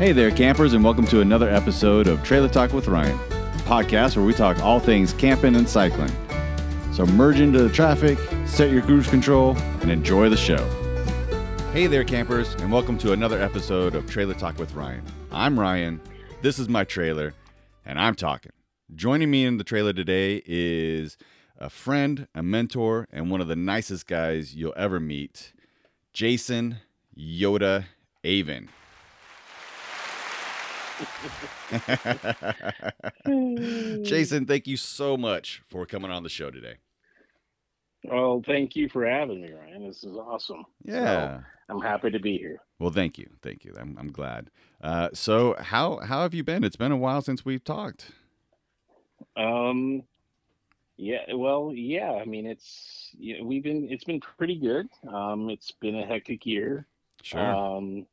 Hey there, campers, and welcome to another episode of Trailer Talk with Ryan, a podcast where we talk all things camping and cycling. So merge into the traffic, set your cruise control, and enjoy the show. Hey there, campers, and welcome to another episode of Trailer Talk with Ryan. I'm Ryan, this is my trailer, and I'm talking. Joining me in the trailer today is a friend, a mentor, and one of the nicest guys you'll ever meet, Jason Yoda Avon. Jason, thank you so much for coming on the show today. Well, thank you for having me, Ryan. This is awesome. Yeah. So, I'm happy to be here. Well, thank you, thank you. I'm, I'm glad. Uh, so, how how have you been? It's been a while since we've talked. Um, yeah. Well, yeah. I mean, it's you know, we've been it's been pretty good. Um, it's been a hectic year. Sure. Um,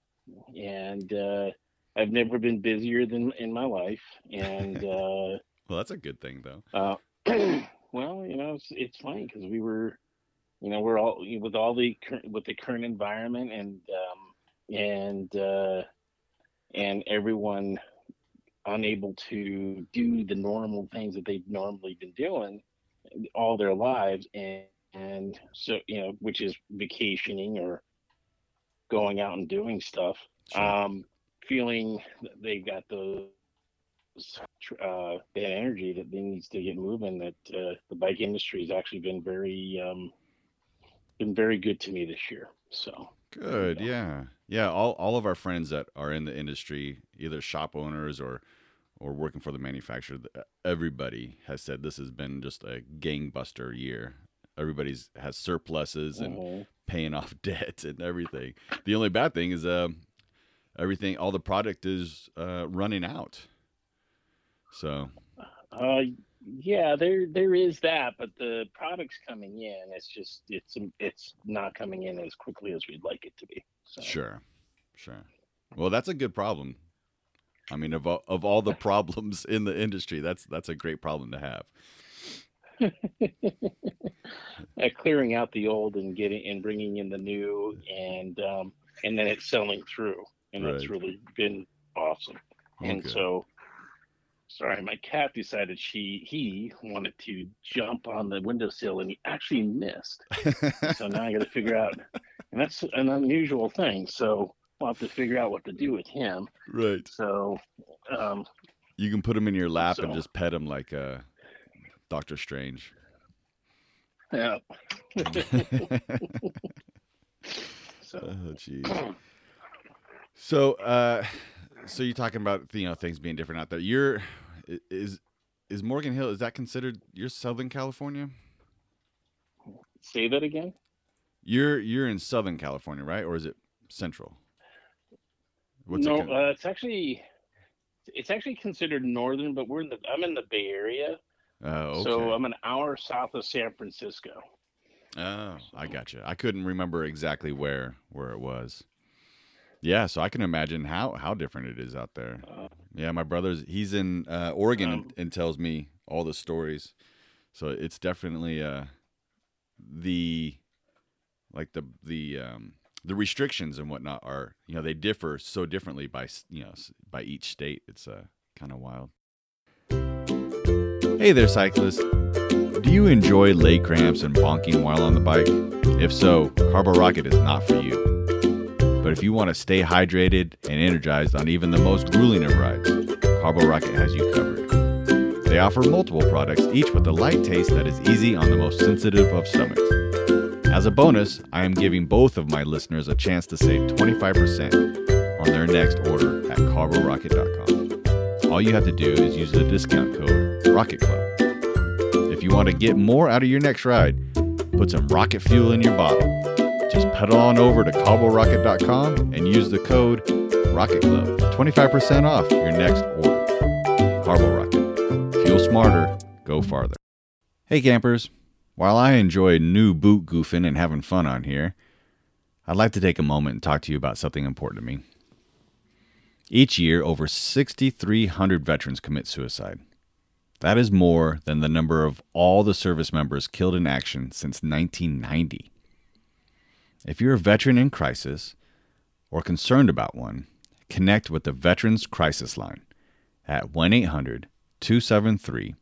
and uh, I've never been busier than in my life. And uh, well, that's a good thing, though. Uh, well, you know, it's, it's funny because we were, you know, we're all with all the with the current environment and um, and uh, and everyone unable to do the normal things that they've normally been doing all their lives and and so you know which is vacationing or going out and doing stuff Sure. um feeling that they've got those uh that energy that they needs to get moving that uh, the bike industry has actually been very um been very good to me this year so Good. Yeah. Yeah. All, all of our friends that are in the industry, either shop owners or or working for the manufacturer, everybody has said this has been just a gangbuster year. Everybody's has surpluses and Mhm. paying off debt and everything. The only bad thing is um everything all the product is uh running out. So Uh, yeah, there there is that, but the product's coming in. It's just it's it's not coming in as quickly as we'd like it to be. So. sure. Sure. Well, that's a good problem. I mean, of all, of all the problems in the industry, that's that's a great problem to have. Uh, clearing out the old and getting and bringing in the new, and um, and then it's selling through, and that's really been awesome. And so, sorry, my cat decided she he wanted to jump on the windowsill, and he actually missed. so now I got to figure out, and that's an unusual thing. So we'll have to figure out what to do with him. right. So, um, You can put him in your lap and just pet him like uh, Doctor Strange. yeah. oh, So, jeez. So, uh, so you're talking about you know things being different out there. You're is is Morgan Hill is that considered you're Southern California? say that again. You're you're in Southern California, right? Or is it Central? What's no, it? uh, it's actually it's actually considered northern, but we're in the I'm in the Bay Area, oh, okay. so I'm an hour south of San Francisco. Oh, I got you. I couldn't remember exactly where where it was. Yeah, so I can imagine how how different it is out there. Uh, Yeah, my brother's he's in uh, Oregon and, Um, and tells me all the stories. So it's definitely uh the like the the um the restrictions and whatnot are you know they differ so differently by s- you know by each state. It's uh kind of wild. Hey there, cyclist. Do you enjoy leg cramps and bonking while on the bike? If so, Carbo Rocket is not for you. But if you want to stay hydrated and energized on even the most grueling of rides, Carbo Rocket has you covered. They offer multiple products, each with a light taste that is easy on the most sensitive of stomachs. As a bonus, I am giving both of my listeners a chance to save 25% on their next order at carborocket.com. All you have to do is use the discount code Rocket Club. If you want to get more out of your next ride, put some rocket fuel in your bottle. Pedal on over to carborocket.com and use the code Rocket Club 25% off your next order. Carbo Rocket. Fuel smarter, go farther. Hey campers, while I enjoy new boot goofing and having fun on here, I'd like to take a moment and talk to you about something important to me. Each year, over 6,300 veterans commit suicide. That is more than the number of all the service members killed in action since 1990. If you're a veteran in crisis or concerned about one, connect with the Veterans Crisis Line at 1 800 273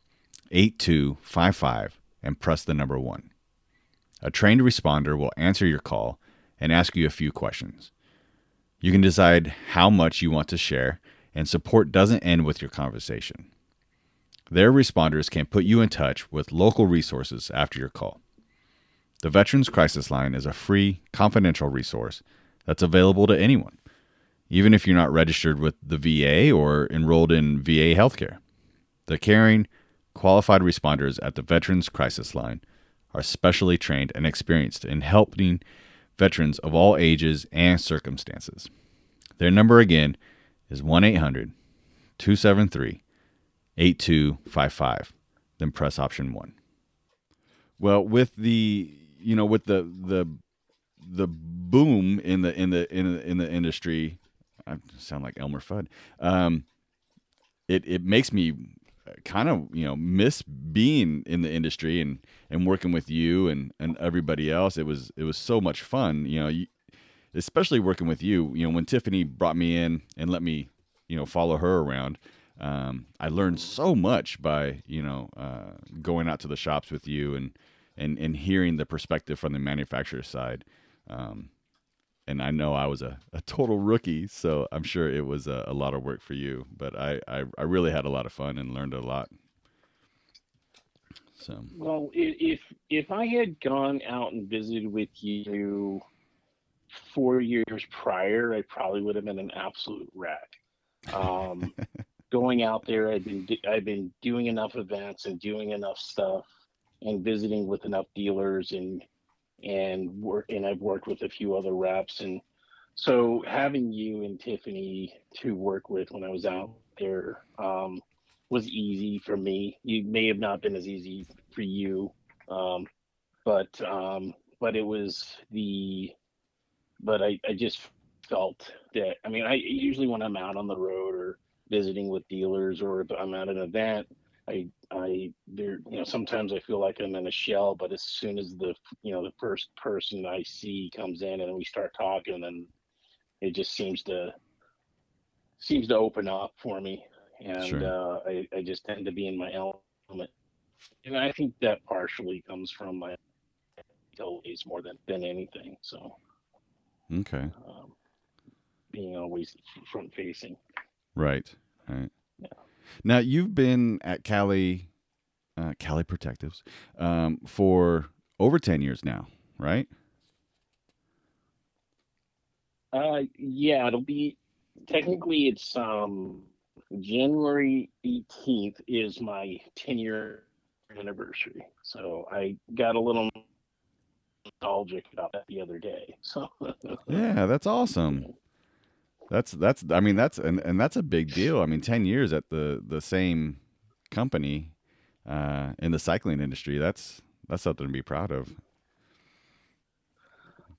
8255 and press the number 1. A trained responder will answer your call and ask you a few questions. You can decide how much you want to share, and support doesn't end with your conversation. Their responders can put you in touch with local resources after your call. The Veterans Crisis Line is a free, confidential resource that's available to anyone, even if you're not registered with the VA or enrolled in VA healthcare. The caring, qualified responders at the Veterans Crisis Line are specially trained and experienced in helping veterans of all ages and circumstances. Their number again is 1 800 273 8255. Then press option 1. Well, with the you know with the the the boom in the in the in the, in the industry, I sound like Elmer Fudd. Um, it it makes me kind of you know miss being in the industry and and working with you and and everybody else. It was it was so much fun. You know, you, especially working with you. You know, when Tiffany brought me in and let me you know follow her around. Um, I learned so much by you know uh, going out to the shops with you and and and hearing the perspective from the manufacturer side. Um, and I know I was a, a total rookie, so I'm sure it was a, a lot of work for you. But I, I, I really had a lot of fun and learned a lot. So well, if if I had gone out and visited with you four years prior, I probably would have been an absolute wreck. Um, going out there, I've been I've been doing enough events and doing enough stuff and visiting with enough dealers and and work and I've worked with a few other reps and so having you and Tiffany to work with when I was out there um, was easy for me. You may have not been as easy for you, um, but um, but it was the but I, I just felt that I mean I usually when I'm out on the road or visiting with dealers or if I'm at an event I I there you know sometimes I feel like I'm in a shell, but as soon as the you know the first person I see comes in and we start talking, and it just seems to seems to open up for me, and sure. uh, I I just tend to be in my element, and I think that partially comes from my abilities more than than anything. So okay, um, being always front facing. Right. Right. Yeah. Now you've been at Kali, uh, Kali Protectives, um, for over ten years now, right? Uh, yeah, it'll be technically it's um January 18th is my 10 year anniversary. So I got a little nostalgic about that the other day. So yeah, that's awesome. That's that's I mean that's and, and that's a big deal. I mean, ten years at the the same company uh, in the cycling industry. That's that's something to be proud of.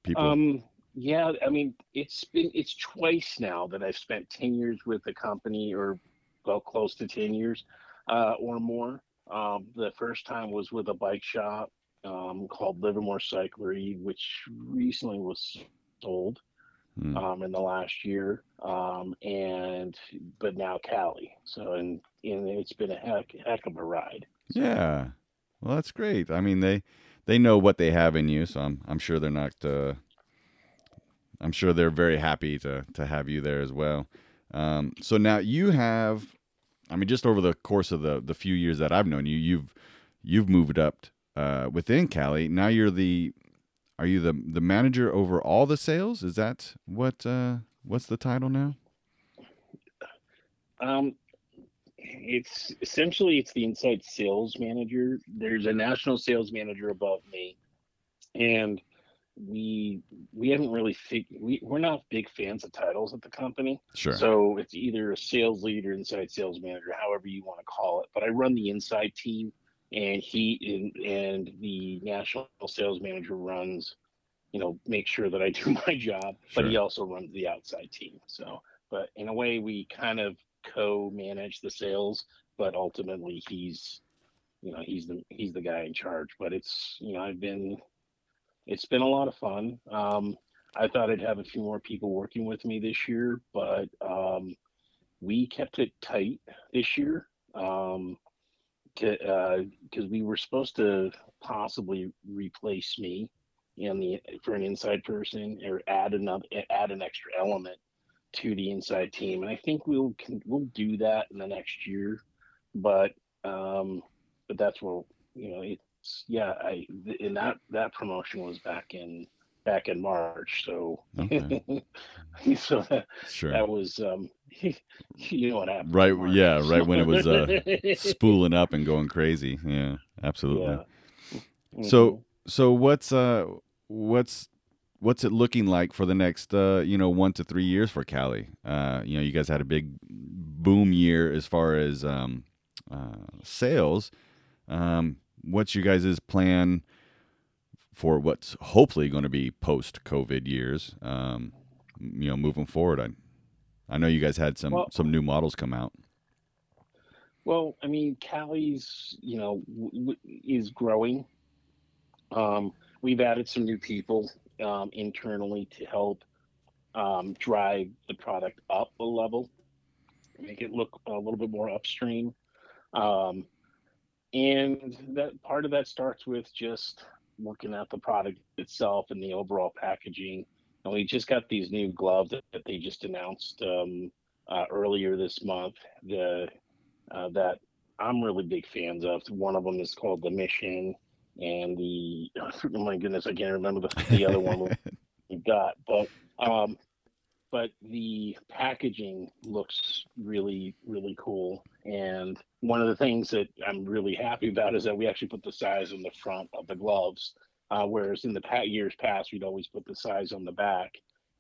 People. Um. Yeah. I mean, it's been it's twice now that I've spent ten years with the company, or well, close to ten years, uh, or more. Um, the first time was with a bike shop um, called Livermore Cyclery, which recently was sold mm. um, in the last year, um, and but now Kali. So and and it's been a heck heck of a ride. So. Yeah, well, that's great. I mean they they know what they have in you, so I'm I'm sure they're not. Uh, I'm sure they're very happy to to have you there as well. Um, so now you have, I mean, just over the course of the the few years that I've known you, you've you've moved up uh, within Kali. Now you're the are you the the manager over all the sales? Is that what uh what's the title now? Um it's essentially it's the inside sales manager. There's a national sales manager above me. And we we haven't really fig- we we're not big fans of titles at the company. Sure. So it's either a sales leader, inside sales manager, however you want to call it. But I run the inside team and he and, the national sales manager runs you know make sure that i do my job sure. but he also runs the outside team. So but in a way we kind of co-manage the sales but ultimately he's you know he's the he's the guy in charge. But it's you know i've been it's been a lot of fun. Um I thought I'd have a few more people working with me this year, but um, we kept it tight this year. Um, because uh, we were supposed to possibly replace me in the for an inside person or add another add an extra element to the inside team, and I think we'll can, we'll do that in the next year. But um, but that's where you know. It's yeah. I and that that promotion was back in back in March. So, okay. so that, sure. that was, um, you know what happened. Right. Yeah. Right. When it was uh, spooling up and going crazy. Yeah, absolutely. Yeah. Mm-hmm. So, so what's, uh, what's, what's it looking like for the next, uh, you know, one to three years for Kali? Uh, you know, you guys had a big boom year as far as, um, uh, sales. Um, what's your guys' plan for what's hopefully going to be post COVID years? Um, you know, moving forward, I I know you guys had some well, some new models come out. Well, I mean, Kali's you know w- w- is growing. Um, we've added some new people um, internally to help um, drive the product up a level, make it look a little bit more upstream. Um, and that part of that starts with just looking at the product itself and the overall packaging. And we just got these new gloves that, that they just announced um, uh, earlier this month. The uh, that I'm really big fans of. One of them is called the Mission, and the oh my goodness, I can't remember the, the other one we got, but um, but the packaging looks really really cool and one of the things that i'm really happy about is that we actually put the size on the front of the gloves uh, whereas in the past, years past we'd always put the size on the back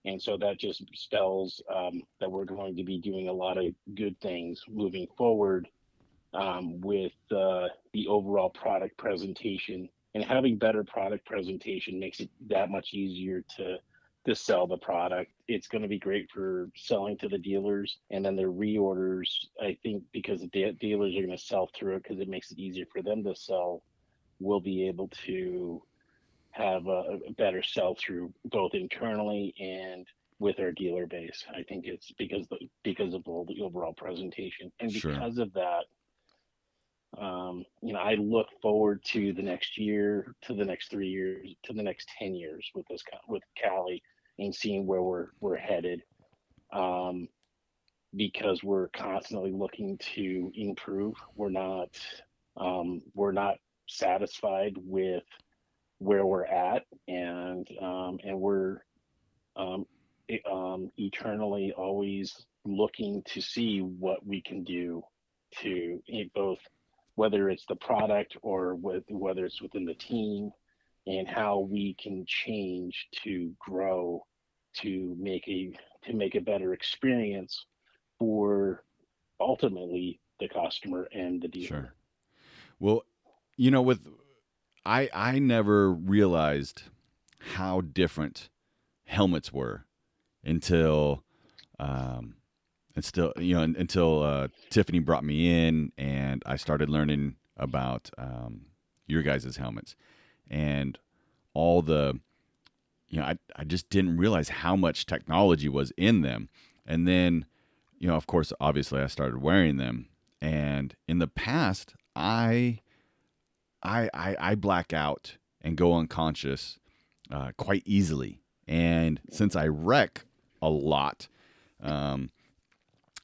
and so that just spells um, that we're going to be doing a lot of good things moving forward um, with uh, the overall product presentation and having better product presentation makes it that much easier to to sell the product. It's going to be great for selling to the dealers and then their reorders. I think because the dealers are going to sell through it because it makes it easier for them to sell, we'll be able to have a, a better sell through both internally and with our dealer base. I think it's because the, because of all the overall presentation and because sure. of that. Um, you know, I look forward to the next year, to the next three years, to the next ten years with this with Kali and seeing where we're we're headed um, because we're constantly looking to improve we're not um, we're not satisfied with where we're at and um, and we're um, um, eternally always looking to see what we can do to both whether it's the product or with, whether it's within the team and how we can change to grow to make a to make a better experience for ultimately the customer and the dealer. Sure. Well, you know, with I I never realized how different helmets were until um until you know until uh, Tiffany brought me in and I started learning about um, your guys' helmets. And all the you know I, I just didn't realize how much technology was in them. And then you know of course obviously i started wearing them. And in the past i i i, I black out and go unconscious uh, quite easily. And since i wreck a lot um,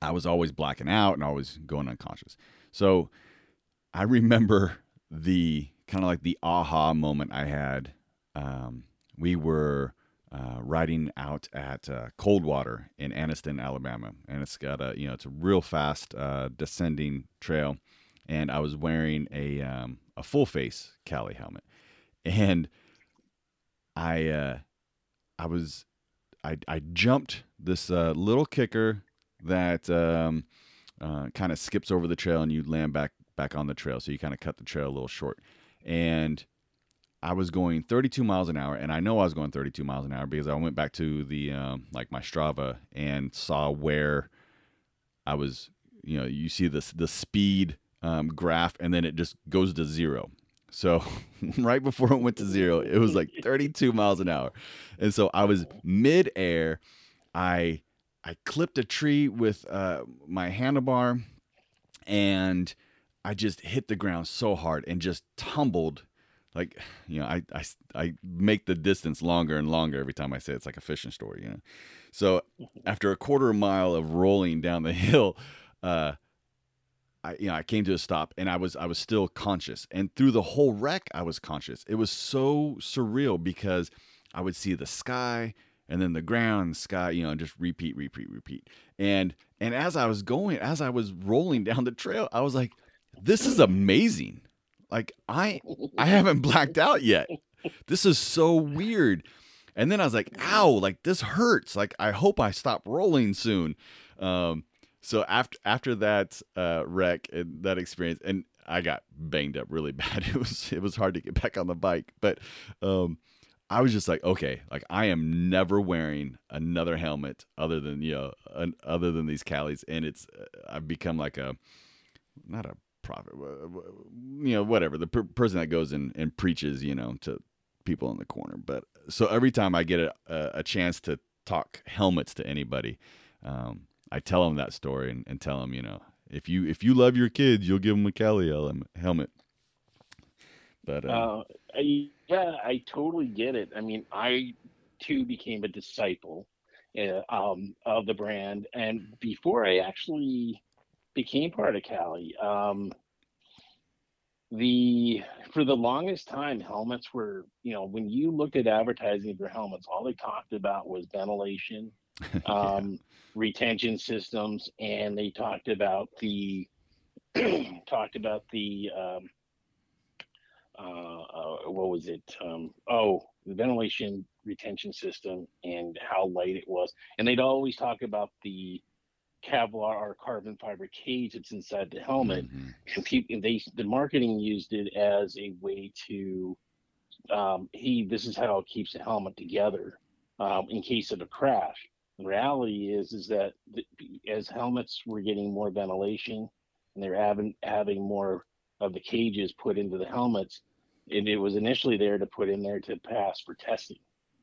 i was always blacking out and always going unconscious. So i remember the kind of like the aha moment i had um, we were uh, riding out at uh, Coldwater in Anniston, Alabama, and it's got a you know it's a real fast uh, descending trail, and I was wearing a um, a full face Kali helmet, and I uh, I was I I jumped this uh, little kicker that um, uh, kind of skips over the trail and you land back back on the trail, so you kind of cut the trail a little short, and I was going 32 miles an hour, and I know I was going 32 miles an hour because I went back to the um, like my Strava and saw where I was. You know, you see this the speed um, graph, and then it just goes to zero. So right before it went to zero, it was like 32 miles an hour. And so I was mid-air. I I clipped a tree with uh, my handlebar and I just hit the ground so hard and just tumbled like you know I, I i make the distance longer and longer every time i say it. it's like a fishing story you know so after a quarter mile of rolling down the hill uh I you know I came to a stop and I was I was still conscious and through the whole wreck I was conscious. It was so surreal because I would see the sky and then the ground, sky, you know, just repeat, repeat, repeat. And and as I was going, as I was rolling down the trail, I was like, this is amazing. Like I I haven't blacked out yet. This is so weird. And then I was like, ow, like this hurts. Like I hope I stop rolling soon. Um, so after after that uh, wreck and that experience, and I got banged up really bad. It was it was hard to get back on the bike, but um, I was just like, okay, like I am never wearing another helmet other than you know an, other than these Kalis, and it's uh, I've become like a not a prophet, you know, whatever the per- person that goes and, and preaches, you know, to people in the corner. But so every time I get a, a, a chance to talk helmets to anybody, um, I tell them that story and, and tell them, you know, if you if you love your kids, you'll give them a Kali helmet. But uh, uh, I, yeah, I totally get it. I mean, I too became a disciple uh, um, of the brand, and before I actually became part of Kali, um, the for the longest time, helmets were you know when you looked at advertising for helmets, all they talked about was ventilation um, retention systems, and they talked about the talked about the um, uh, uh, what was it? Um, oh, the ventilation retention system and how light it was, and they'd always talk about the Kevlar or carbon fiber cage that's inside the helmet, mm-hmm. and people they the marketing used it as a way to um, he this is how it keeps the helmet together um, in case of a crash reality is is that the, as helmets were getting more ventilation and they're having having more of the cages put into the helmets and it was initially there to put in there to pass for testing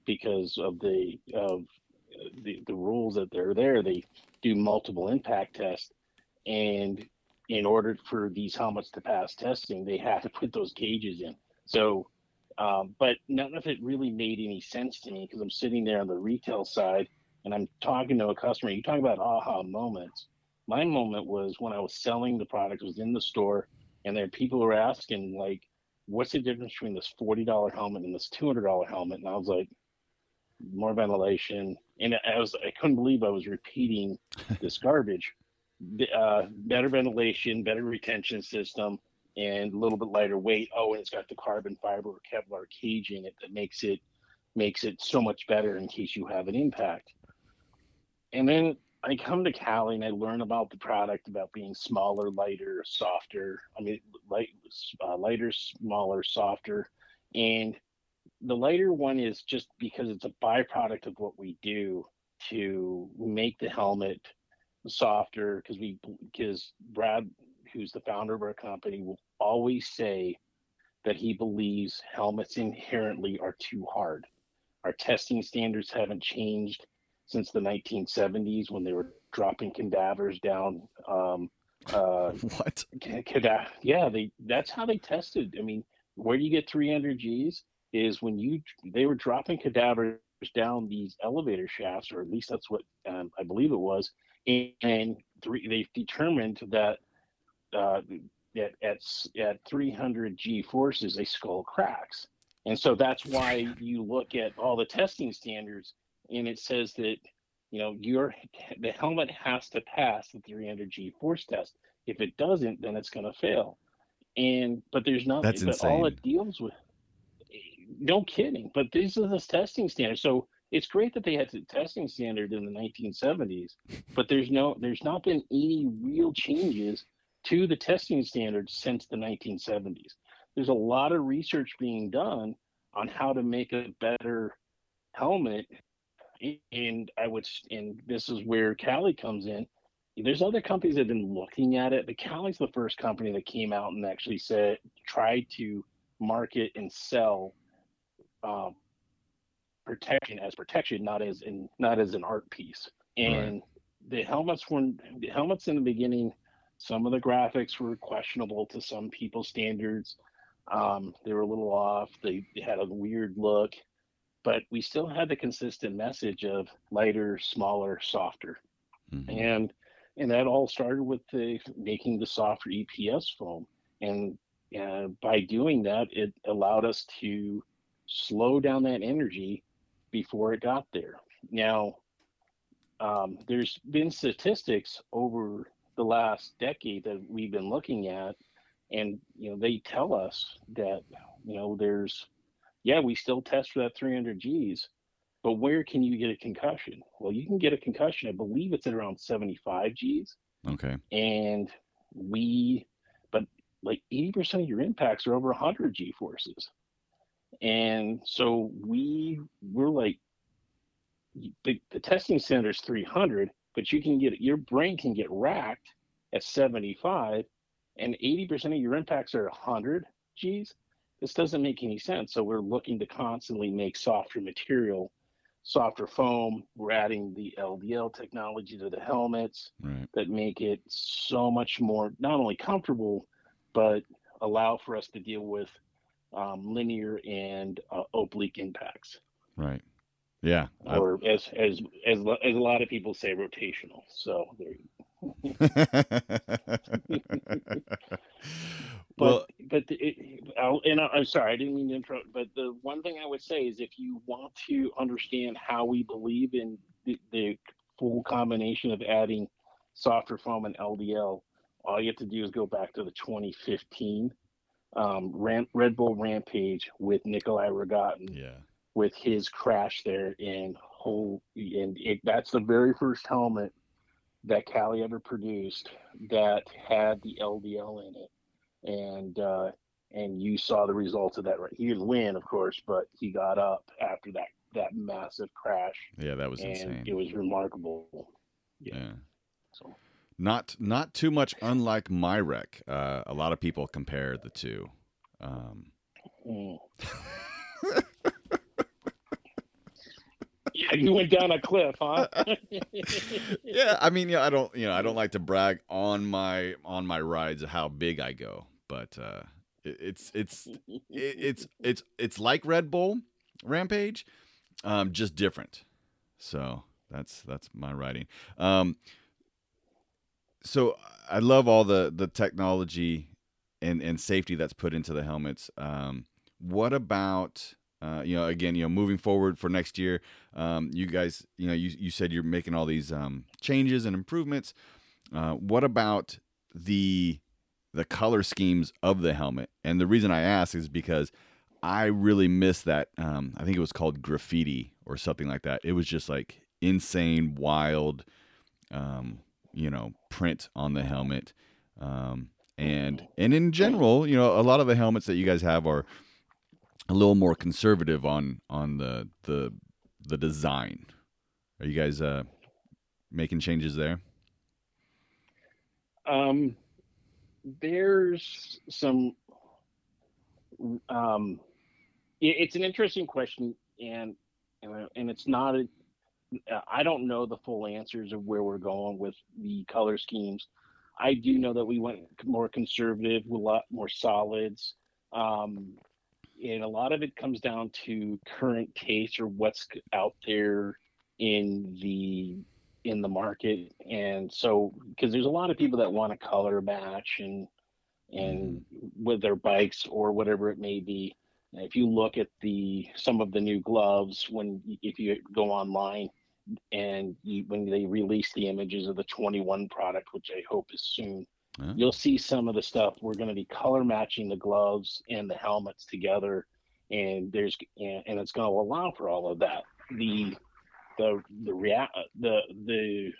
because of the of the, the rules that they're there. They do multiple impact tests and in order for these helmets to pass testing they have to put those cages in. So um, but none of it really made any sense to me because i'm sitting there on the retail side and I'm talking to a customer, you talk about aha moments. My moment was when I was selling the product, was in the store, and there people were asking like, "What's the difference between this forty dollar helmet and this two hundred dollar helmet?" And I was like, "More ventilation," and I was I couldn't believe I was repeating this garbage. Uh, better ventilation, better retention system, and a little bit lighter weight. Oh, and it's got the carbon fiber or Kevlar cage in it that makes it makes it so much better in case you have an impact and then I come to Kali and I learn about the product about being smaller, lighter, softer. I mean, light, uh, lighter, smaller, softer, and the lighter one is just because it's a byproduct of what we do to make the helmet softer. Because we, because Brad, who's the founder of our company, will always say that he believes helmets inherently are too hard. Our testing standards haven't changed since the 1970s when they were dropping cadavers down. Um, uh, what? Cadaver. Yeah, they. That's how they tested. I mean, where do you get 300 Gs? Is when you they were dropping cadavers down these elevator shafts, or at least that's what um, I believe it was, and, and three, they determined that uh, that at at 300 G forces, a skull cracks. And so that's why you look at all the testing standards and it says that you know your the helmet has to pass the 300 G force test. If it doesn't, then it's going to fail. And but there's not. That's but insane. all it deals with. No kidding. But these are the testing standards So it's great that they had the testing standard in the 1970s, but there's no there's not been any real changes to the testing standards since the 1970s. There's a lot of research being done on how to make a better helmet and I would, and this is where Kali comes in. There's other companies that have been looking at it, but Kali's the first company that came out and actually said, tried to market and sell um, protection as protection, not as in not as an art piece. And right. the helmets were the helmets in the beginning. Some of the graphics were questionable to some people's standards. Um, they were a little off. They, they had a weird look, but we still had the consistent message of lighter, smaller, softer, mm-hmm. and and that all started with the making the softer EPS foam. And uh, by doing that, it allowed us to slow down that energy before it got there. Now, um, there's been statistics over the last decade that we've been looking at, and you know they tell us that you know there's yeah we still test for that 300 G's, but where can you get a concussion? Well, you can get a concussion. I believe it's at around 75 G's. Okay. And we, but like 80% of your impacts are over 100 G forces. And so we we're like the, the testing center is 300, but you can get your brain can get racked at 75, and 80% of your impacts are 100 G's. This doesn't make any sense. So we're looking to constantly make softer material, softer foam. We're adding the LDL technology to the helmets right. that make it so much more not only comfortable, but allow for us to deal with um, linear and uh, oblique impacts. Right. Yeah. Or I... as as as as a lot of people say, rotational. So there. but well, but it, I'll, and I, am sorry, I didn't mean to interrupt. But the one thing I would say is, if you want to understand how we believe in the, the full combination of adding softer foam and LDL, all you have to do is go back to the 2015 um, Ram- Red Bull Rampage with Nicholi Rogatkin. Yeah. With his crash there in whole, and it, that's the very first helmet that Kali ever produced that had the LDL in it, and uh, and you saw the results of that. Right, he didn't win, of course, but he got up after that that massive crash. Yeah, that was insane. It was remarkable. Yeah. yeah. So not not too much unlike my wreck. Uh, a lot of people compare the two. Um, mm. you went down a cliff, huh? yeah, I mean, yeah, I don't, you know, I don't like to brag on my on my rides how big I go, but uh, it, it's it's it, it's it's it's like Red Bull Rampage, um, just different. So that's that's my writing. Um, so I love all the the technology and and safety that's put into the helmets. Um, what about uh, you know again you know moving forward for next year? Um, you guys you know you you said you're making all these um, changes and improvements. Uh, what about the the color schemes of the helmet? And the reason I ask is because I really miss that. Um, I think it was called graffiti or something like that. It was just like insane, wild. Um, you know print on the helmet um, and and in general you know a lot of the helmets that you guys have are a little more conservative on on the the the design are you guys uh making changes there um there's some um it's an interesting question and and it's not a uh, I don't know the full answers of where we're going with the color schemes. I do know that we went more conservative, a lot more solids. Um, and a lot of it comes down to current taste or what's out there in the in the market and so because there's a lot of people that want to color match and and mm-hmm. with their bikes or whatever it may be if you look at the some of the new gloves when if you go online and you, when they release the images of the 21 product, which I hope is soon, you'll see some of the stuff. We're going to be color matching the gloves and the helmets together, and there's and, and it's going to allow for all of that. The the the rea- the the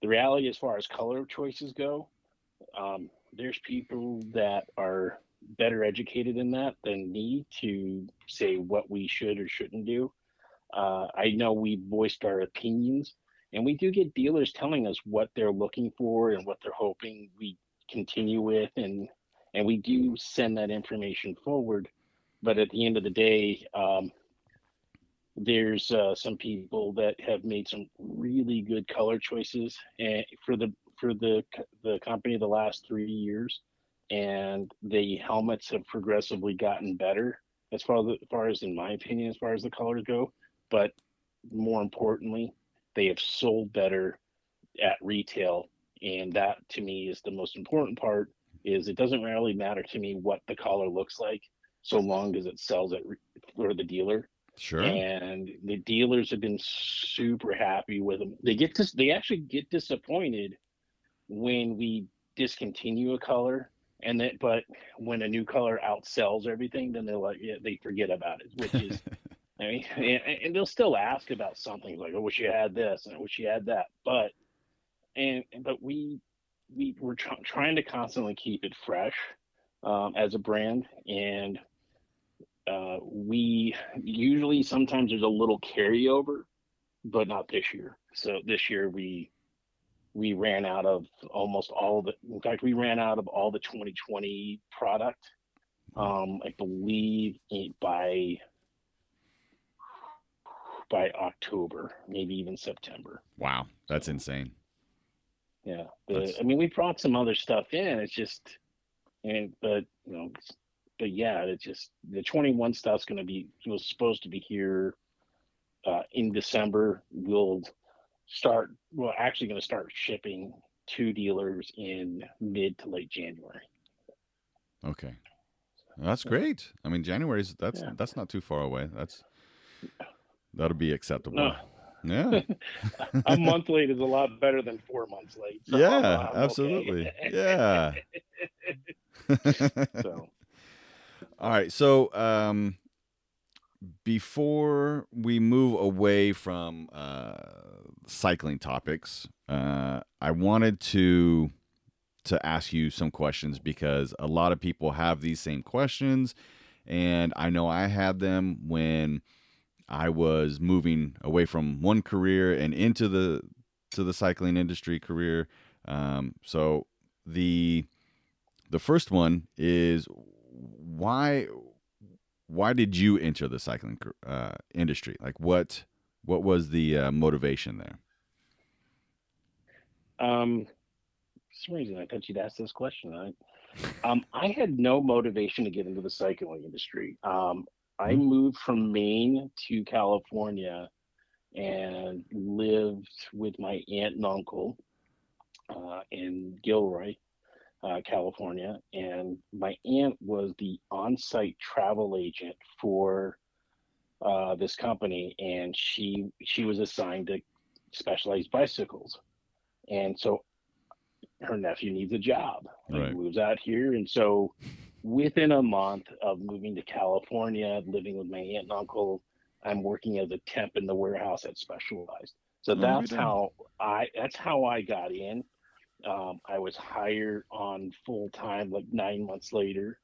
the reality as far as color choices go, um, there's people that are better educated in that than me to say what we should or shouldn't do. Uh, I know we voiced our opinions, and we do get dealers telling us what they're looking for and what they're hoping we continue with, and and we do send that information forward. But at the end of the day, um, there's uh, some people that have made some really good color choices and for the for the the company the last three years, and the helmets have progressively gotten better as far as, as far as in my opinion as far as the colors go. But more importantly, they have sold better at retail, and that to me is the most important part. Is it doesn't really matter to me what the collar looks like, so long as it sells at for the dealer Sure. and the dealers have been super happy with them. They get this, they actually get disappointed when we discontinue a color, and that, but when a new color outsells everything, then they're like, yeah, they forget about it, which is, I mean, and, they'll still ask about something like, I wish you had this, and I wish you had that, but, and but we we we're tr- trying to constantly keep it fresh um, as a brand, and uh, we usually sometimes there's a little carryover, but not this year. So this year we we ran out of almost all of the. In fact, we ran out of all the 2020 product. Um, I believe by by October, maybe even September. Wow, that's insane. Yeah, the, I mean, we brought some other stuff in. It's just, and but you know, but yeah, it's just the 21 stuff's going to be was supposed to be here uh, in December. We'll start. We're actually going to start shipping to dealers in mid to late January. Okay, that's great. I mean, January's that's Yeah. that's not too far away. That's that'll be acceptable. Yeah, a month late is a lot better than four months late. So yeah, okay. absolutely. Yeah. So All right. So, um, before we move away from uh, cycling topics, uh, I wanted to to ask you some questions because a lot of people have these same questions, and I know I had them when I was moving away from one career and into the to the cycling industry career. Um, so the the first one is why why did you enter the cycling uh, industry? Like what what was the uh, motivation there? Um, some reason I thought you'd ask this question. I, um, I had no motivation to get into the cycling industry. Um, I Hmm. moved from Maine to California and lived with my aunt and uncle uh, in Gilroy, uh, California. And my aunt was the on-site travel agent for uh, this company, and she she was assigned to specialized bicycles. And so her nephew needs a job. Right. He moves out here. And so within a month of moving to California, living with my aunt and uncle, I'm working as a temp in the warehouse at Specialized. So that's good. how I that's how I got in. Um, I was hired on full time like nine months later.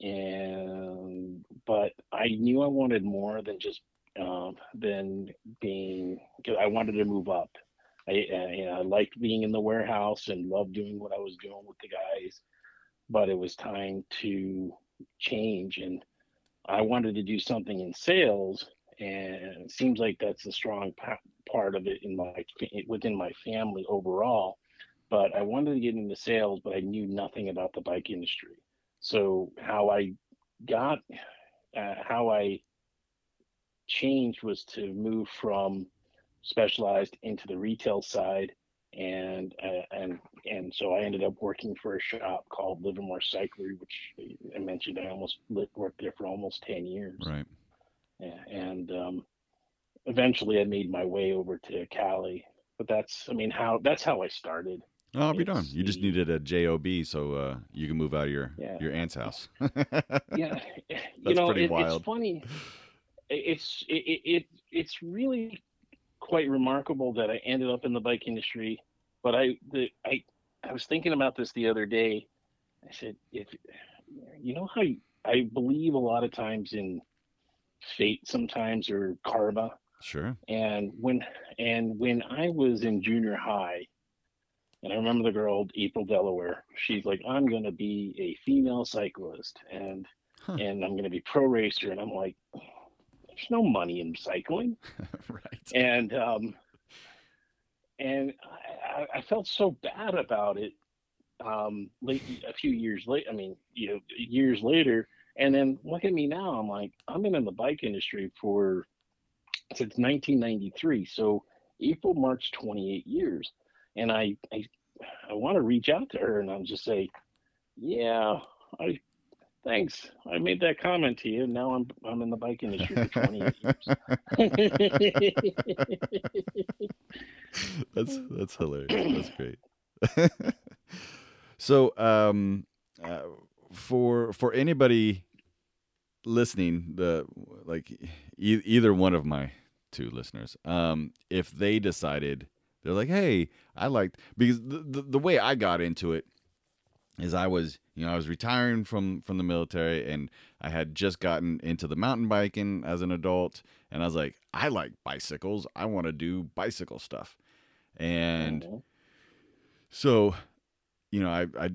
And but I knew I wanted more than just um, than being. 'cause I wanted to move up. I, uh, you know, I liked being in the warehouse and loved doing what I was doing with the guys, but it was time to change, and I wanted to do something in sales, and it seems like that's a strong part of it in my within my family overall. But I wanted to get into sales, but I knew nothing about the bike industry. So how I got, uh, how I changed was to move from specialized into the retail side and uh, and and so I ended up working for a shop called Livermore Cyclery, which I mentioned I almost li- worked there for almost ten years, Right. Yeah, and um, eventually I made my way over to Kali. But that's I mean how that's how I started. Oh, I'll be done. You just needed a job so uh, you can move out of your Yeah. your aunt's house. Yeah, you That's know pretty it, wild. it's funny. It's it, it, it it's really quite remarkable that I ended up in the bike industry. But I the I I was thinking about this the other day. I said if you know how you, I believe a lot of times in fate sometimes or karma sure. and when and when I was in junior high, And I remember the girl, April Delaware. She's like, I'm going to be a female cyclist, and huh. and I'm going to be pro racer. And I'm like, there's no money in cycling, right? And um, and I, I felt so bad about it. Um, late a few years late. I mean, you know, years later. And then look at me now. I'm like, I've been in the bike industry for since 1993. So April March, 28 years, and I I, I want to reach out to her and I'll just say, yeah, I thanks. I made that comment to you. Now I'm I'm in the bike industry for 28 years. that's that's hilarious. That's great. so, um, uh, for for anybody listening, the like e- either one of my two listeners, um, if they decided they're like, hey, I liked because the, the, the way I got into it is I was you know I was retiring from from the military and I had just gotten into the mountain biking as an adult and I was like I like bicycles. I want to do bicycle stuff. And mm-hmm. so you know I I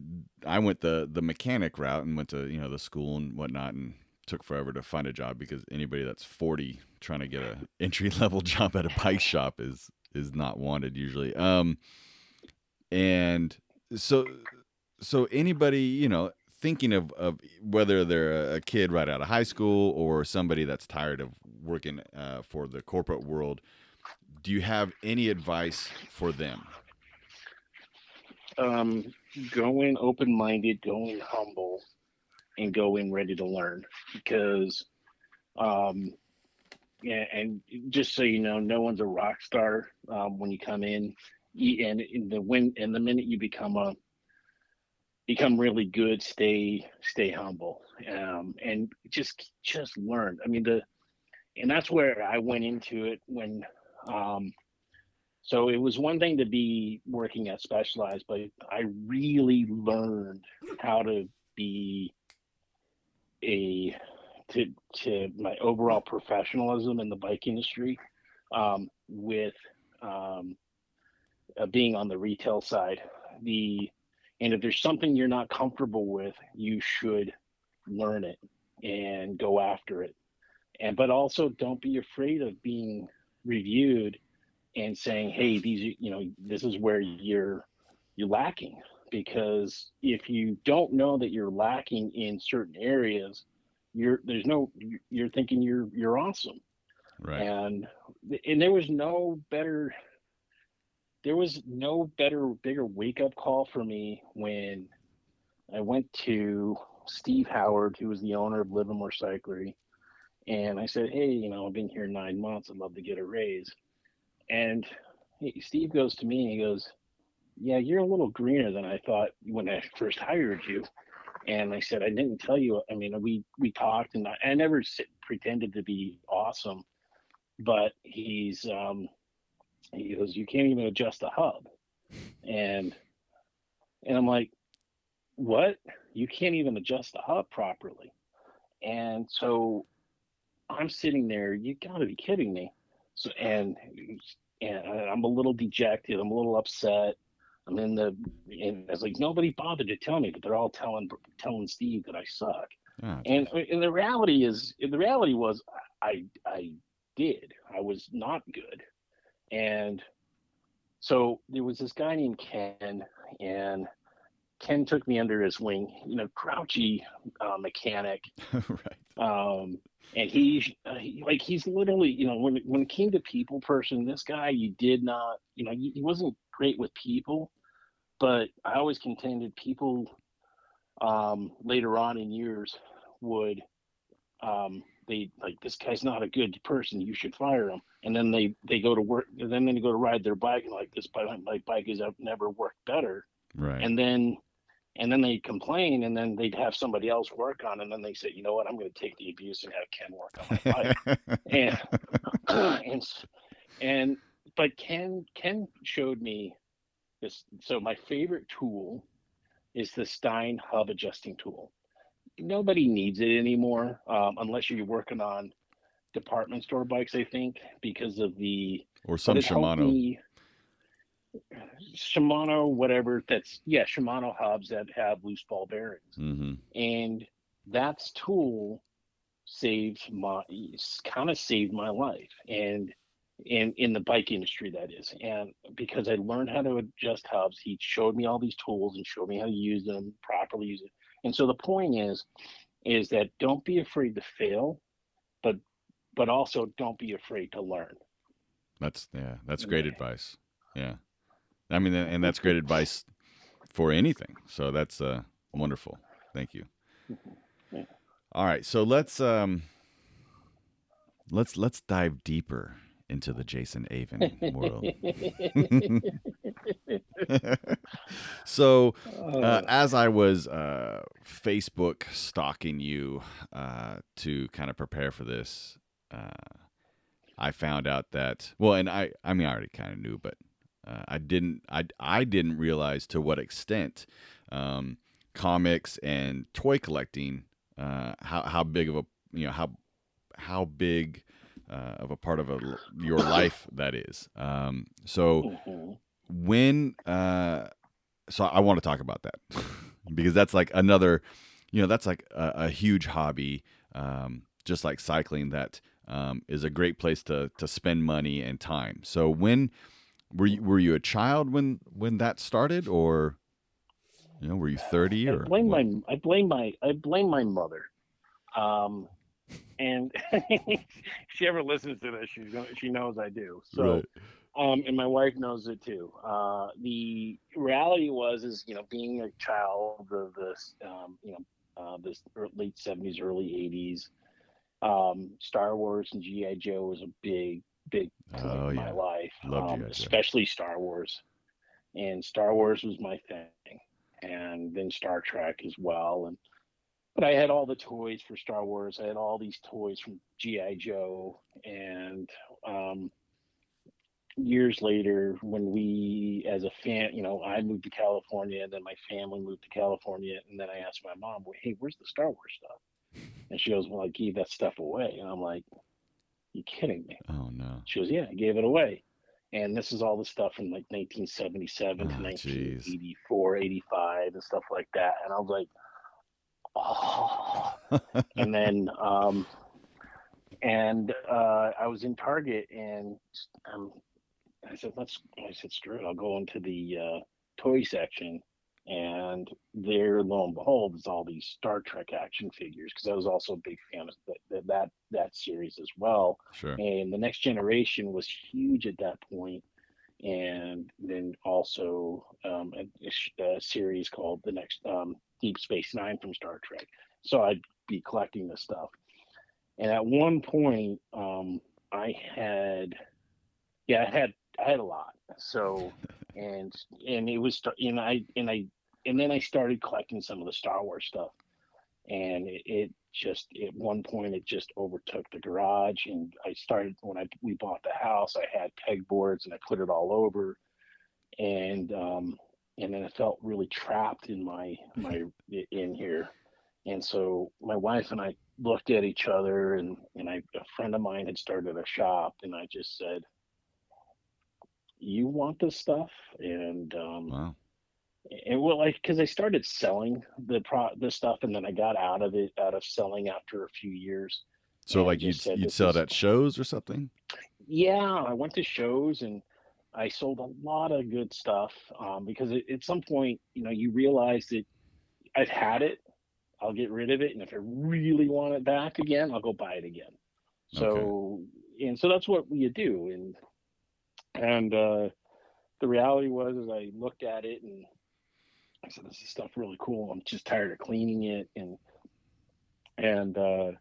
I went the the mechanic route and went to you know the school and whatnot and took forever to find a job because anybody that's 40 trying to get a entry level job at a bike shop is is not wanted usually. Um and so so anybody you know thinking of, of whether they're a kid right out of high school or somebody that's tired of working uh, for the corporate world do you have any advice for them? Um, going open-minded going humble and go in ready to learn because um yeah, and just so you know, no one's a rock star um, when you come in, and in the when and the minute you become a become really good, stay stay humble, um, and just just learn. I mean the, and that's where I went into it when, um, so it was one thing to be working at Specialized, but I really learned how to be a to to my overall professionalism in the bike industry um, with um, uh, being on the retail side. The and if there's something you're not comfortable with, you should learn it and go after it. And but also don't be afraid of being reviewed and saying, "Hey, these you know this is where you're you're lacking." Because if you don't know that you're lacking in certain areas, you're there's no you're thinking you're you're awesome right and and there was no better there was no better bigger wake up call for me when i went to steve howard who was the owner of livermore cyclery and i said hey you know i've been here nine months. I'd love to get a raise. And he, steve goes to me and he goes yeah you're a little greener than i thought when i first hired you. And I said, I didn't tell you. I mean, we we talked, and I, I never sit, pretended to be awesome, but he's um, he goes, you can't even adjust the hub, and and I'm like, what? You can't even adjust the hub properly, and so I'm sitting there. You got to be kidding me. So and and I'm a little dejected. I'm a little upset I'm in the, and it's like nobody bothered to tell me, but they're all telling telling Steve that I suck. Oh, and and the reality is, the reality was, I I did. I was not good, and so there was this guy named Ken, and Ken took me under his wing. You know, grouchy uh, mechanic, right? Um, and he, uh, he, like he's literally, you know, when when it came to people person, this guy you did not, you know, he, he wasn't great with people but I always contended people um, later on in years would um, they like this guy's not a good person. You should fire him. And then they they go to work. And then they go to ride their bike and like this bike my bike has never worked better. Right. And then and then they complain and then they'd have somebody else work on it and then they say you know what i'm going to take the abuse and have ken work on my bike and and and but ken ken showed me this, so my favorite tool is the Stein hub adjusting tool. Nobody needs it anymore um, unless you're working on department store bikes, I think, because of the or some Shimano. Me, Shimano, whatever. That's yeah, Shimano hubs that have loose ball bearings, Mm-hmm. and that's tool saved my kind of saved my life, and in in the bike industry that is, and because I learned how to adjust hubs, he showed me all these tools and showed me how to use them properly. Use it, and so the point is, is that don't be afraid to fail, but but also don't be afraid to learn. That's yeah, that's great Yeah. advice. Yeah, I mean, and that's great advice for anything. So that's uh, wonderful. Thank you. Yeah. All right, so let's um, let's let's dive deeper into the Jason Avon world. so, uh, as I was uh, Facebook stalking you uh, to kind of prepare for this, uh, I found out that well, and I I mean I already kind of knew, but uh, I didn't I I didn't realize to what extent um, comics and toy collecting uh, how how big of a you know how how big uh, of a part of a, your life that is. Um, so Mhm. When uh so i want to talk about that because that's like another you know that's like a, a huge hobby um just like cycling that um is a great place to to spend money and time so when were you were you a child when when that started or you know were you 30 I or blame what? my I blame my I blame my mother. Um and if she ever listens to this, she's gonna she knows I do. So Right. Um and my wife knows it too. Uh the reality was is, you know, being a child of this um, you know, uh this late seventies, early eighties, um, Star Wars and G.I. Joe was a big, big part Oh, in yeah. my life. Um, especially Star Wars. And Star Wars was my thing. And then Star Trek as well. And but I had all the toys for Star Wars. I had all these toys from G.I. Joe. And um years later when we as a fan you know i moved to california and then my family moved to california and then i asked my mom well, hey where's the star wars stuff? And she goes well i gave that stuff away. And i'm like you kidding me? Oh no. She goes yeah i gave it away. And this is all the stuff from like 1977 to Oh, jeez. 1984 85 and stuff like that. And i was like oh. And then um and uh i was in target and um i said let's i said screw it. I'll go into the uh toy section. And there lo and behold is all these star trek action figures because i was also a big fan of that that that series as well. Sure. And the next generation was huge at that point. And then also um, a, a a series called the next um, deep space nine from star trek. So i'd be collecting this stuff. And at one point um, i had yeah i had i had a lot. So and and it was and i and i and then i started collecting some of the star wars stuff. And it, it just at one point it just overtook the garage. And i started when i we bought the house i had pegboards and i put it all over. And um and then i felt really trapped in my my in here. And so my wife and i looked at each other and and i a friend of mine had started a shop. And i just said you want this stuff and um wow. and well like because i started selling the pro the stuff and then i got out of it out of selling after a few years. So like you'd, said you'd sell it at shows or something? Yeah i went to shows and i sold a lot of good stuff um, because it, at some point you know you realize that i've had it i'll get rid of it and if i really want it back again i'll go buy it again. So and so that's what you do and and uh the reality was is i looked at it and i said this is stuff really cool i'm just tired of cleaning it and and uh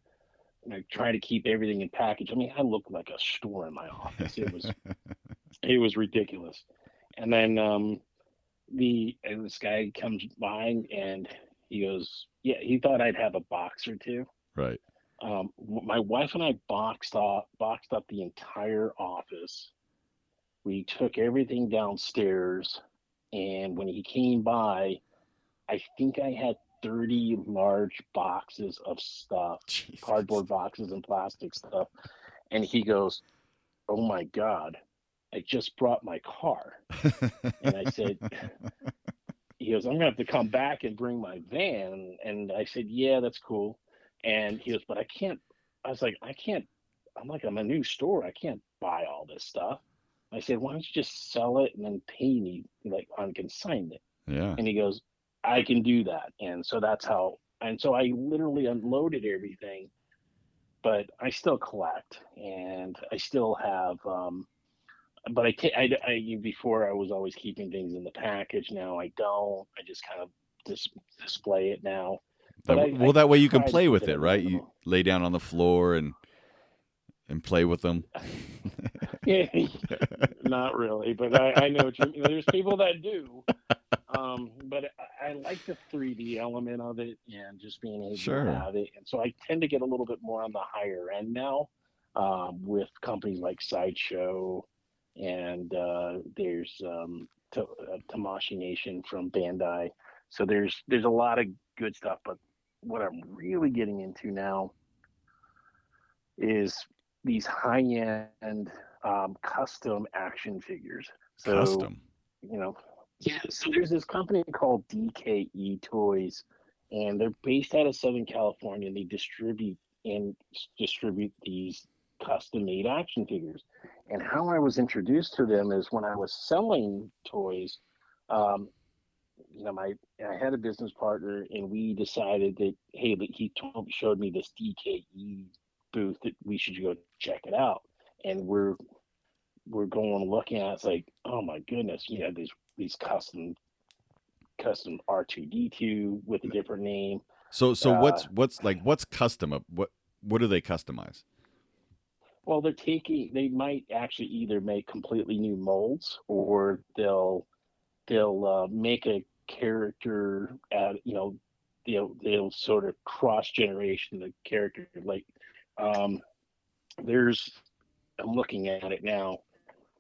and I try to keep everything in package. I mean, I looked like a store in my office. It was it was ridiculous. And then um the and this guy comes by and he goes, Yeah, he thought I'd have a box or two. right Um my wife and I boxed up boxed up the entire office. We took everything downstairs and when he came by, I think I had 30 large boxes of stuff Jesus. cardboard boxes and plastic stuff. And he goes, Oh my God. I just brought my car. and I said, he goes, I'm gonna have to come back and bring my van. And I said, yeah, that's cool. And he goes, but I can't. I was like, I can't. I'm like, I'm a new store. I can't buy all this stuff. I said, why don't you just sell it and then pay me like on consignment? yeah. And he goes, I can do that. And so that's how. And so I literally unloaded everything, but I still collect and I still have. um but I, I, I before I was always keeping things in the package. Now I don't. I just kind of dis- display it now. That- I- well, I that way you can play with it it, right? You lay down on the floor and and play with them. Not really, but I, I know what you mean. There's people that do. Um, but I, I like the 3D element of it and just being able Sure. to have it. And so I tend to get a little bit more on the higher end now um, with companies like Sideshow and uh, there's um, to, uh, Tamashii Nation from Bandai. So there's there's a lot of good stuff. But what I'm really getting into now is these high end um, custom action figures. So, Custom. you know, yeah. So there's this company called DKE Toys, and they're based out of Southern California. And they distribute and distribute these custom made action figures. And how I was introduced to them is when I was selling toys. Um, you know, my I had a business partner, and we decided that hey, but he told, showed me this DKE booth that we should go check it out. And we're we're going looking at it's like, oh my goodness, you know, these these custom custom R two D two with a different name. So so uh, what's what's like what's custom? up- What what do they customize? Well, they're taking they might actually either make completely new molds or they'll they'll uh, make a character at you know they'll they'll sort of cross generation the character like um there's I'm looking at it now.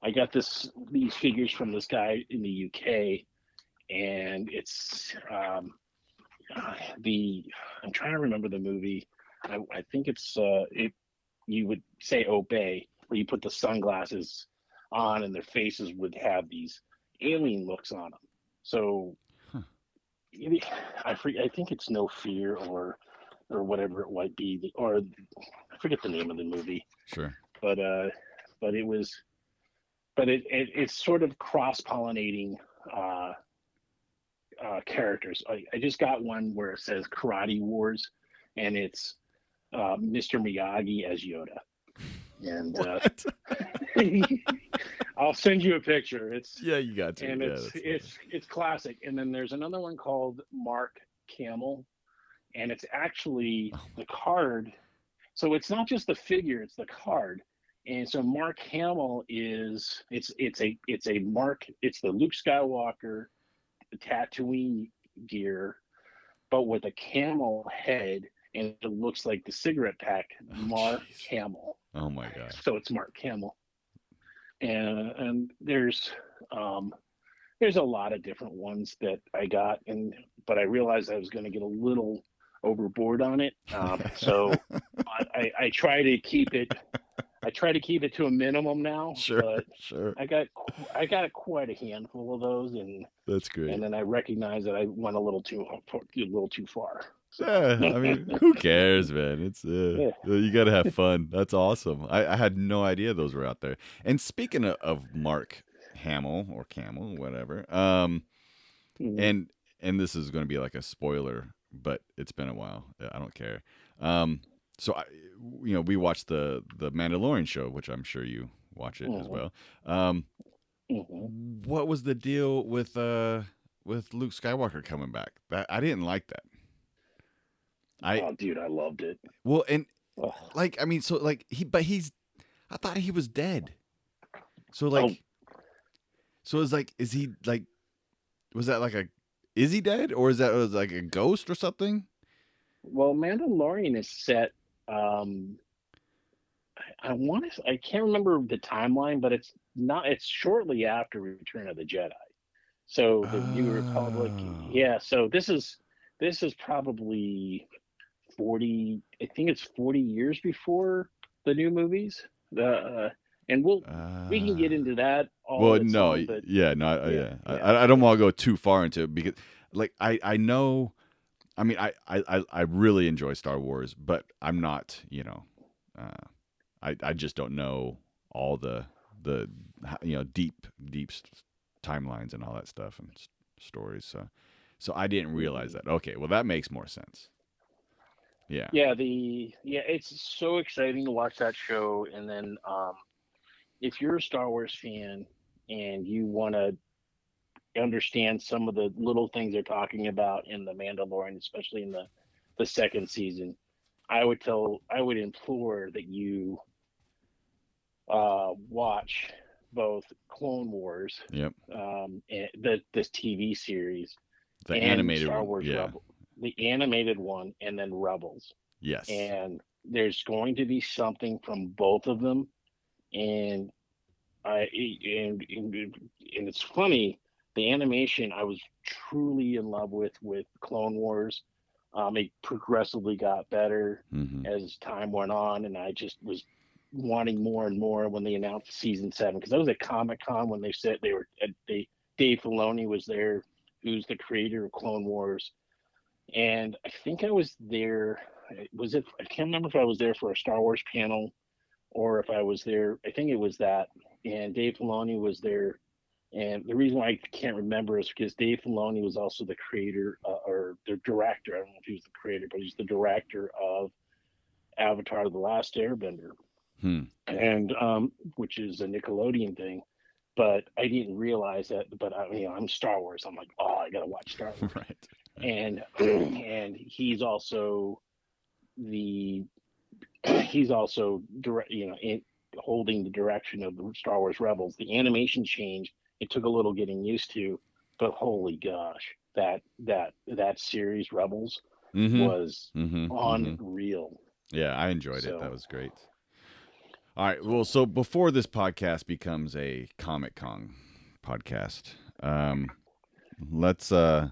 I got this these figures from this guy in the UK and it's um the I'm trying to remember the movie. I, I think it's uh it you would say obey where you put the sunglasses on and their faces would have these alien looks on them. So Huh. I I think it's No Fear or or whatever it might be the- or I forget the name of the movie Sure. but uh, but it was, but it, it it's sort of cross pollinating uh, uh, characters. I, I just got one where it says Karate Wars, and it's uh, Mr. Miyagi as Yoda, and uh, I'll send you a picture. It's yeah, you got to. and yeah, it's it's it's classic. And then there's another one called Mark Camel, and it's actually Oh. the card. So it's not just the figure; it's the card. And so Mark Hamill is it's it's a it's a Mark it's the Luke Skywalker Tatooine gear, but with a camel head, and it looks like the cigarette pack Oh, Mark jeez. Camel Oh my god. so it's Mark Hamill. And and there's um there's a lot of different ones that I got and but I realized I was going to get a little overboard on it. Um, so I, I try to keep it I try to keep it to a minimum now. Sure, But sure. I got I got quite a handful of those and That's great. and then I recognize that I went a little too a little too far. Yeah, I mean, who cares, man? It's uh, you got to have fun. That's awesome. I, I had no idea those were out there. And speaking of, of Mark Hamill or Camel, whatever, um, Mhm. and and this is going to be like a spoiler, but it's been a while. I don't care. Um, so I, you know, we watched the the Mandalorian show, which I'm sure you watch it as Mhm. well. Um, Mhm. what was the deal with uh with Luke Skywalker coming back? That I didn't like that. I oh, dude, I loved it. well, and Ugh. like I mean, so like he, but he's, I thought he was dead. So like, Oh. so it's like, is he like, was that like a, is he dead or is that was like a ghost or something? Well, Mandalorian is set. Um, I, I want to. I can't remember the timeline, but it's not. It's shortly after Return of the Jedi. So the New Republic. Oh. Yeah. So this is this is probably forty. I think it's forty years before the new movies. The uh, and we'll Uh, we can get into that. Well, no, own, but yeah, no, yeah, yeah. I- yeah. I, I don't want to go too far into it because, like, I, I know, I mean, I, I, I- really enjoy Star Wars, but I'm not, you know, uh, I, I just don't know all the, the, you know, deep, deep timelines and all that stuff and stories. So, so I didn't realize that. Okay, well, that makes more sense. Yeah. yeah the yeah it's so exciting to watch that show and then um if you're a star wars fan and you want to understand some of the little things they're talking about in the mandalorian especially in the the second season i would tell i would implore that you uh watch both clone wars Yep. um and the this tv series The animated star one. wars Yeah. Rebel, the animated one and then rebels Yes. and there's going to be something from both of them and i and, and and it's funny the animation i was truly in love with with clone wars um it progressively got better hmm as time went on and i just was wanting more and more when they announced season seven because i was at comic-con when they said they were uh, they dave filoni was there who's the creator of clone wars. And i think i was there was it i can't remember if i was there for a star wars panel or if i was there i think it was that and dave filoni was there and the reason why i can't remember is because dave filoni was also the creator uh, or the director i don't know if he was the creator but he's the director of avatar the last airbender Hmm. and um which is a nickelodeon thing but i didn't realize that but i you know i'm star wars i'm like oh i gotta watch star wars right. and and he's also the he's also direct you know in, holding the direction of the Star Wars Rebels. The animation change it took a little getting used to, but holy gosh, that that that series Rebels hmm was hmm unreal. Yeah, I enjoyed it. That was great. All right. Well, so before this podcast becomes a Comic Con podcast, um, let's. Uh,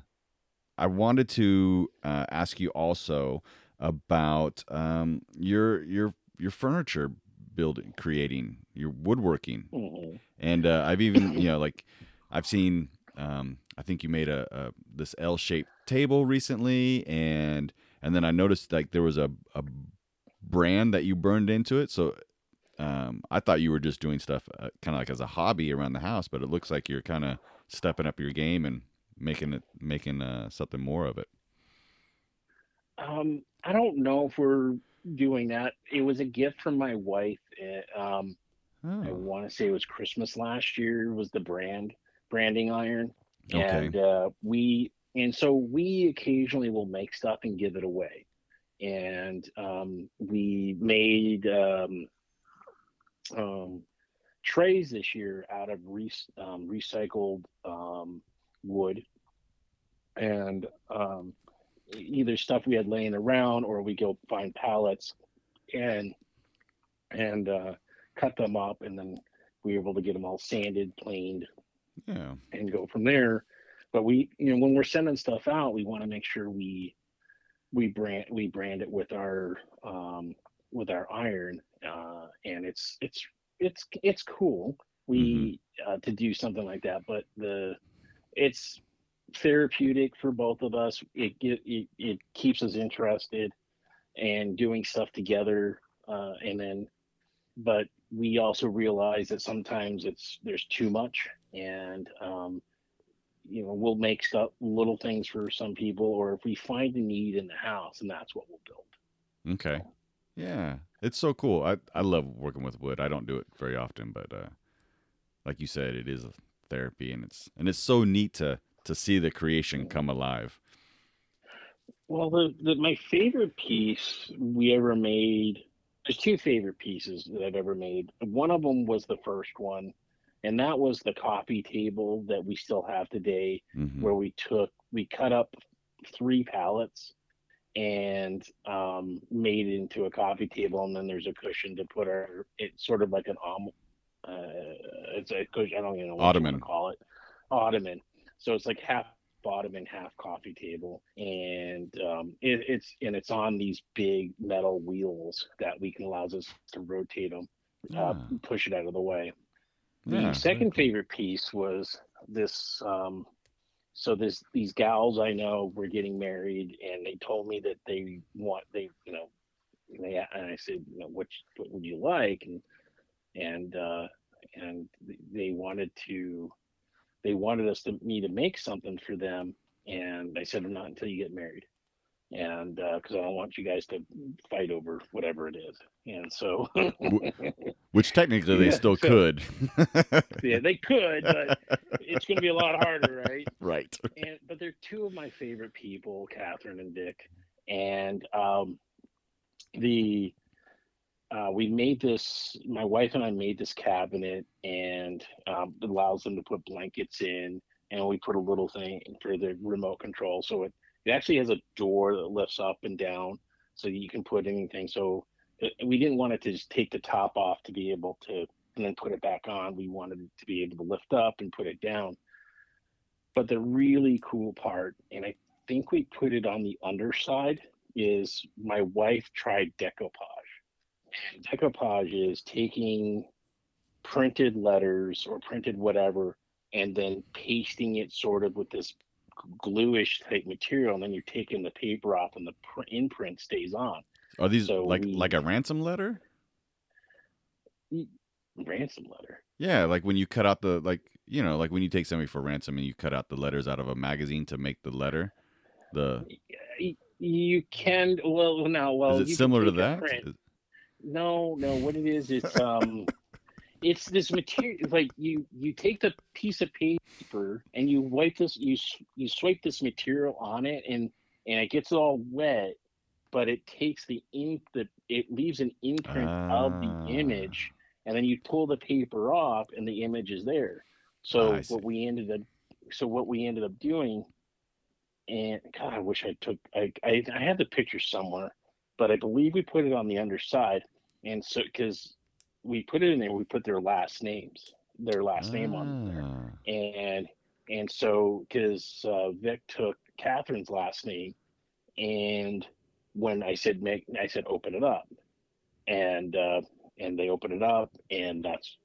I wanted to uh, ask you also about um, your your your furniture building, creating, your woodworking, Mhm. and uh, I've even you know like I've seen. Um, I think you made a, a this L-shaped table recently, and and then I noticed like there was a a brand that you burned into it. So um, I thought you were just doing stuff uh, kind of like as a hobby around the house, but it looks like you're kind of stepping up your game and making it making uh, something more of it. Um, I don't know if we're doing that. It was a gift from my wife. eh, Um, I Oh, want to say it was Christmas last year. Was the brand branding iron, Okay. and uh, we and so we occasionally will make stuff and give it away. And um, we made um, um, trays this year out of re- um, recycled um, wood, and um, either stuff we had laying around or we go find pallets and and uh, cut them up, and then we were able to get them all sanded, planed, yeah. and go from there. But we, you know, when we're sending stuff out, we want to make sure we we brand we brand it with our um, with our iron, uh, and it's it's it's it's cool. We uh, to do something like that, but the it's therapeutic for both of us. It it, it keeps us interested and doing stuff together, uh, and then but we also realize that sometimes it's there's too much and um, you know we'll make stuff little things for some people or if we find a need in the house and that's what we'll build Okay. Yeah. It's so cool. I, I love working with wood. I don't do it very often, but uh, like you said, it is a therapy and it's and it's so neat to to see the creation come alive. well the, the my favorite piece we ever made there's two favorite pieces that i've ever made one of them was the first one and that was the coffee table that we still have today hmm where we took we cut up three pallets and um, made it into a coffee table and then there's a cushion to put our it's sort of like an om uh, it's a cushion i don't even know what Ottoman. you want to call it ottoman so it's like half ottoman half coffee table and um, it, it's and it's on these big metal wheels that we can allows us to rotate them uh, push it out of the way. The Yeah, second favorite piece was this. Um, so this these gals I know were getting married, and they told me that they want they you know they and I said you know what what would you like and and uh, and they wanted to they wanted us to me to make something for them, and I said not until you get married, and because I don't want you guys to fight over whatever it is, and so Which technically they Yeah, still so- could. yeah they could, but it's going to be a lot harder, right? right. and but they're two of my favorite people, Catherine and Dick. And um, the uh, we made this. My wife and I made this cabinet, and um, it allows them to put blankets in, and we put a little thing for the remote control. So it it actually has a door that lifts up and down, so you can put anything. So uh, we didn't want it to just take the top off to be able to and then put it back on. We wanted it to be able to lift up and put it down. But the really cool part, and I think we put it on the underside, is my wife tried decoupage. And decoupage is taking printed letters or printed whatever and then pasting it sort of with this gluish type material and then you're taking the paper off and the pr- imprint stays on Are these So like we- like a ransom letter? ransom letter Yeah, like when you cut out the like you know like when you take somebody for ransom and you cut out the letters out of a magazine to make the letter. The you can well now well is it similar to that? print- No, no. What it is, it's um, it's this material. Like you, you take the piece of paper and you wipe this, you you swipe this material on it, and and it gets all wet, but it takes the ink, the it leaves an imprint of Ah. the image, and then you pull the paper off, and the image is there. So see. what we ended up, so what we ended up doing, and God, I wish I took, I I, I have the picture somewhere, but I believe we put it on the underside and so because we put it in there we put their last names their last name on there Ah. and and so because uh, vic took catherine's last name and when i said make i said open it up and uh and they open it up and that's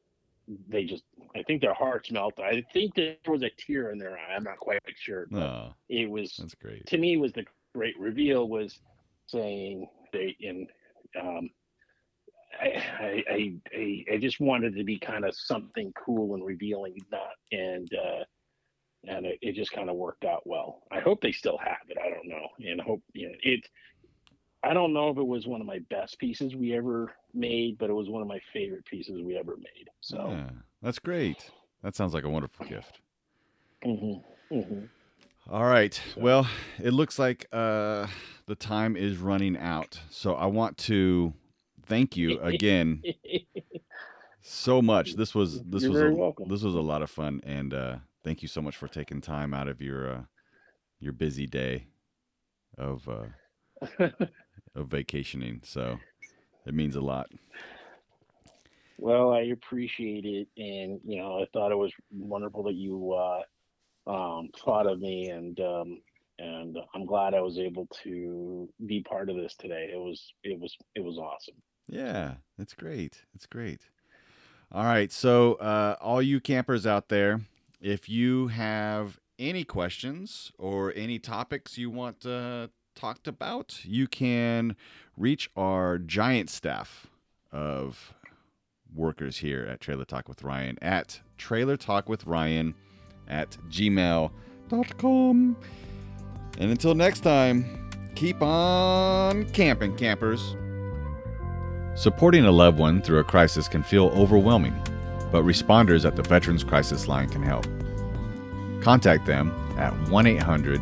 they just i think their hearts melted i think there was a tear in their eye i'm not quite sure but Oh, it was that's great. to me was the great reveal was saying they in um I, I I I just wanted to be kind of something cool and revealing not and uh and it, it just kind of worked out well. I hope they still have it. I don't know. And I hope you know it I don't know if it was one of my best pieces we ever made, but it was one of my favorite pieces we ever made. So Yeah, that's great. That sounds like a wonderful gift. mhm, mhm. All right. Well, it looks like uh, the time is running out. So I want to thank you again so much. This was this You're was a, welcome. this was a lot of fun, and uh, thank you so much for taking time out of your uh, your busy day of uh, of vacationing. So it means a lot. Well, I appreciate it, and you know, I thought it was wonderful that you uh, um, thought of me, and um, and I'm glad I was able to be part of this today. It was it was it was awesome. Yeah, it's great. It's great. All right. So, uh, all you campers out there, if you have any questions or any topics you want uh, talked about, you can reach our giant staff of workers here at Trailer Talk with Ryan at Trailer Talk with Ryan at gmail.com. And until next time, keep on camping, campers. Supporting a loved one through a crisis can feel overwhelming, but responders at the Veterans Crisis Line can help. Contact them at 1 800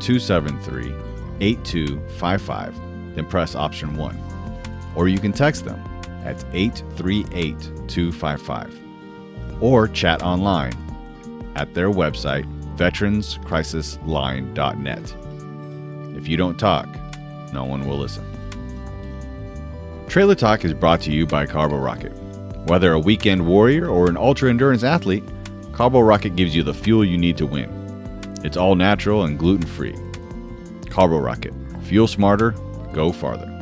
273 8255, then press option 1. Or you can text them at 838 255. Or chat online at their website, veteranscrisisline.net. If you don't talk, no one will listen. Trailer Talk is brought to you by Carbo Rocket. Whether a weekend warrior or an ultra endurance athlete, Carbo Rocket gives you the fuel you need to win. It's all natural and gluten free. Carbo Rocket. Fuel smarter, go farther.